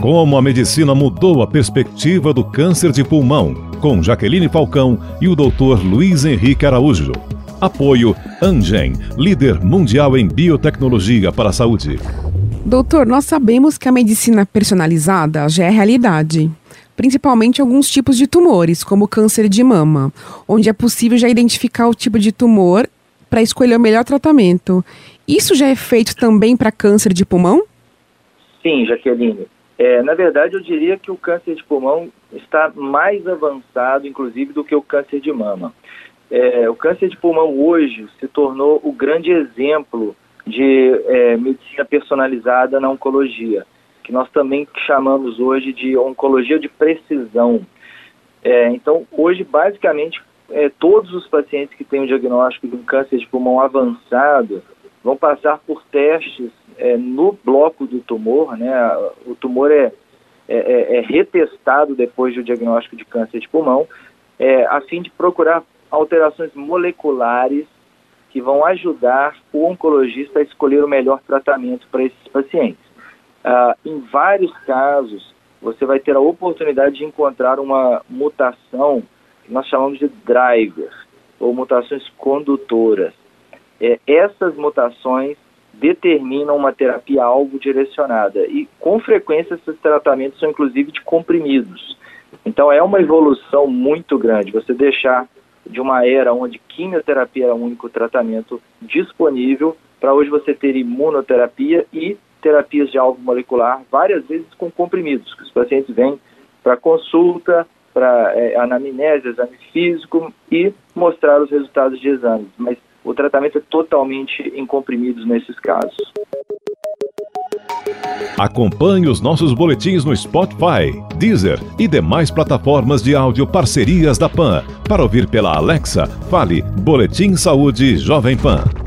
Como a medicina mudou a perspectiva do câncer de pulmão, com Jaqueline Falcão e o Dr. Luiz Henrique Araújo. Apoio Angen, líder mundial em biotecnologia para a saúde. Doutor, nós sabemos que a medicina personalizada já é realidade, principalmente alguns tipos de tumores, como o câncer de mama, onde é possível já identificar o tipo de tumor para escolher o melhor tratamento. Isso já é feito também para câncer de pulmão? Sim, Jaqueline. É, na verdade, eu diria que o câncer de pulmão está mais avançado, inclusive, do que o câncer de mama. É, o câncer de pulmão hoje se tornou o grande exemplo de é, medicina personalizada na oncologia, que nós também chamamos hoje de oncologia de precisão. É, então, hoje, basicamente, é, todos os pacientes que têm o diagnóstico de um câncer de pulmão avançado vão passar por testes é, no bloco do tumor, né? O tumor é, é, é, é retestado depois do diagnóstico de câncer de pulmão, é, a fim de procurar alterações moleculares que vão ajudar o oncologista a escolher o melhor tratamento para esses pacientes. Ah, em vários casos, você vai ter a oportunidade de encontrar uma mutação que nós chamamos de driver, ou mutações condutoras. É, essas mutações determinam uma terapia alvo direcionada e, com frequência, esses tratamentos são inclusive de comprimidos. Então, é uma evolução muito grande você deixar de uma era onde quimioterapia era o único tratamento disponível para hoje você ter imunoterapia e terapias de alvo molecular, várias vezes com comprimidos, que os pacientes vêm para consulta, para é, anamnese, exame físico e mostrar os resultados de exames. Mas o tratamento é totalmente em comprimidos nesses casos. Acompanhe os nossos boletins no Spotify, Deezer e demais plataformas de áudio parcerias da PAN. Para ouvir pela Alexa, fale Boletim Saúde Jovem Pan.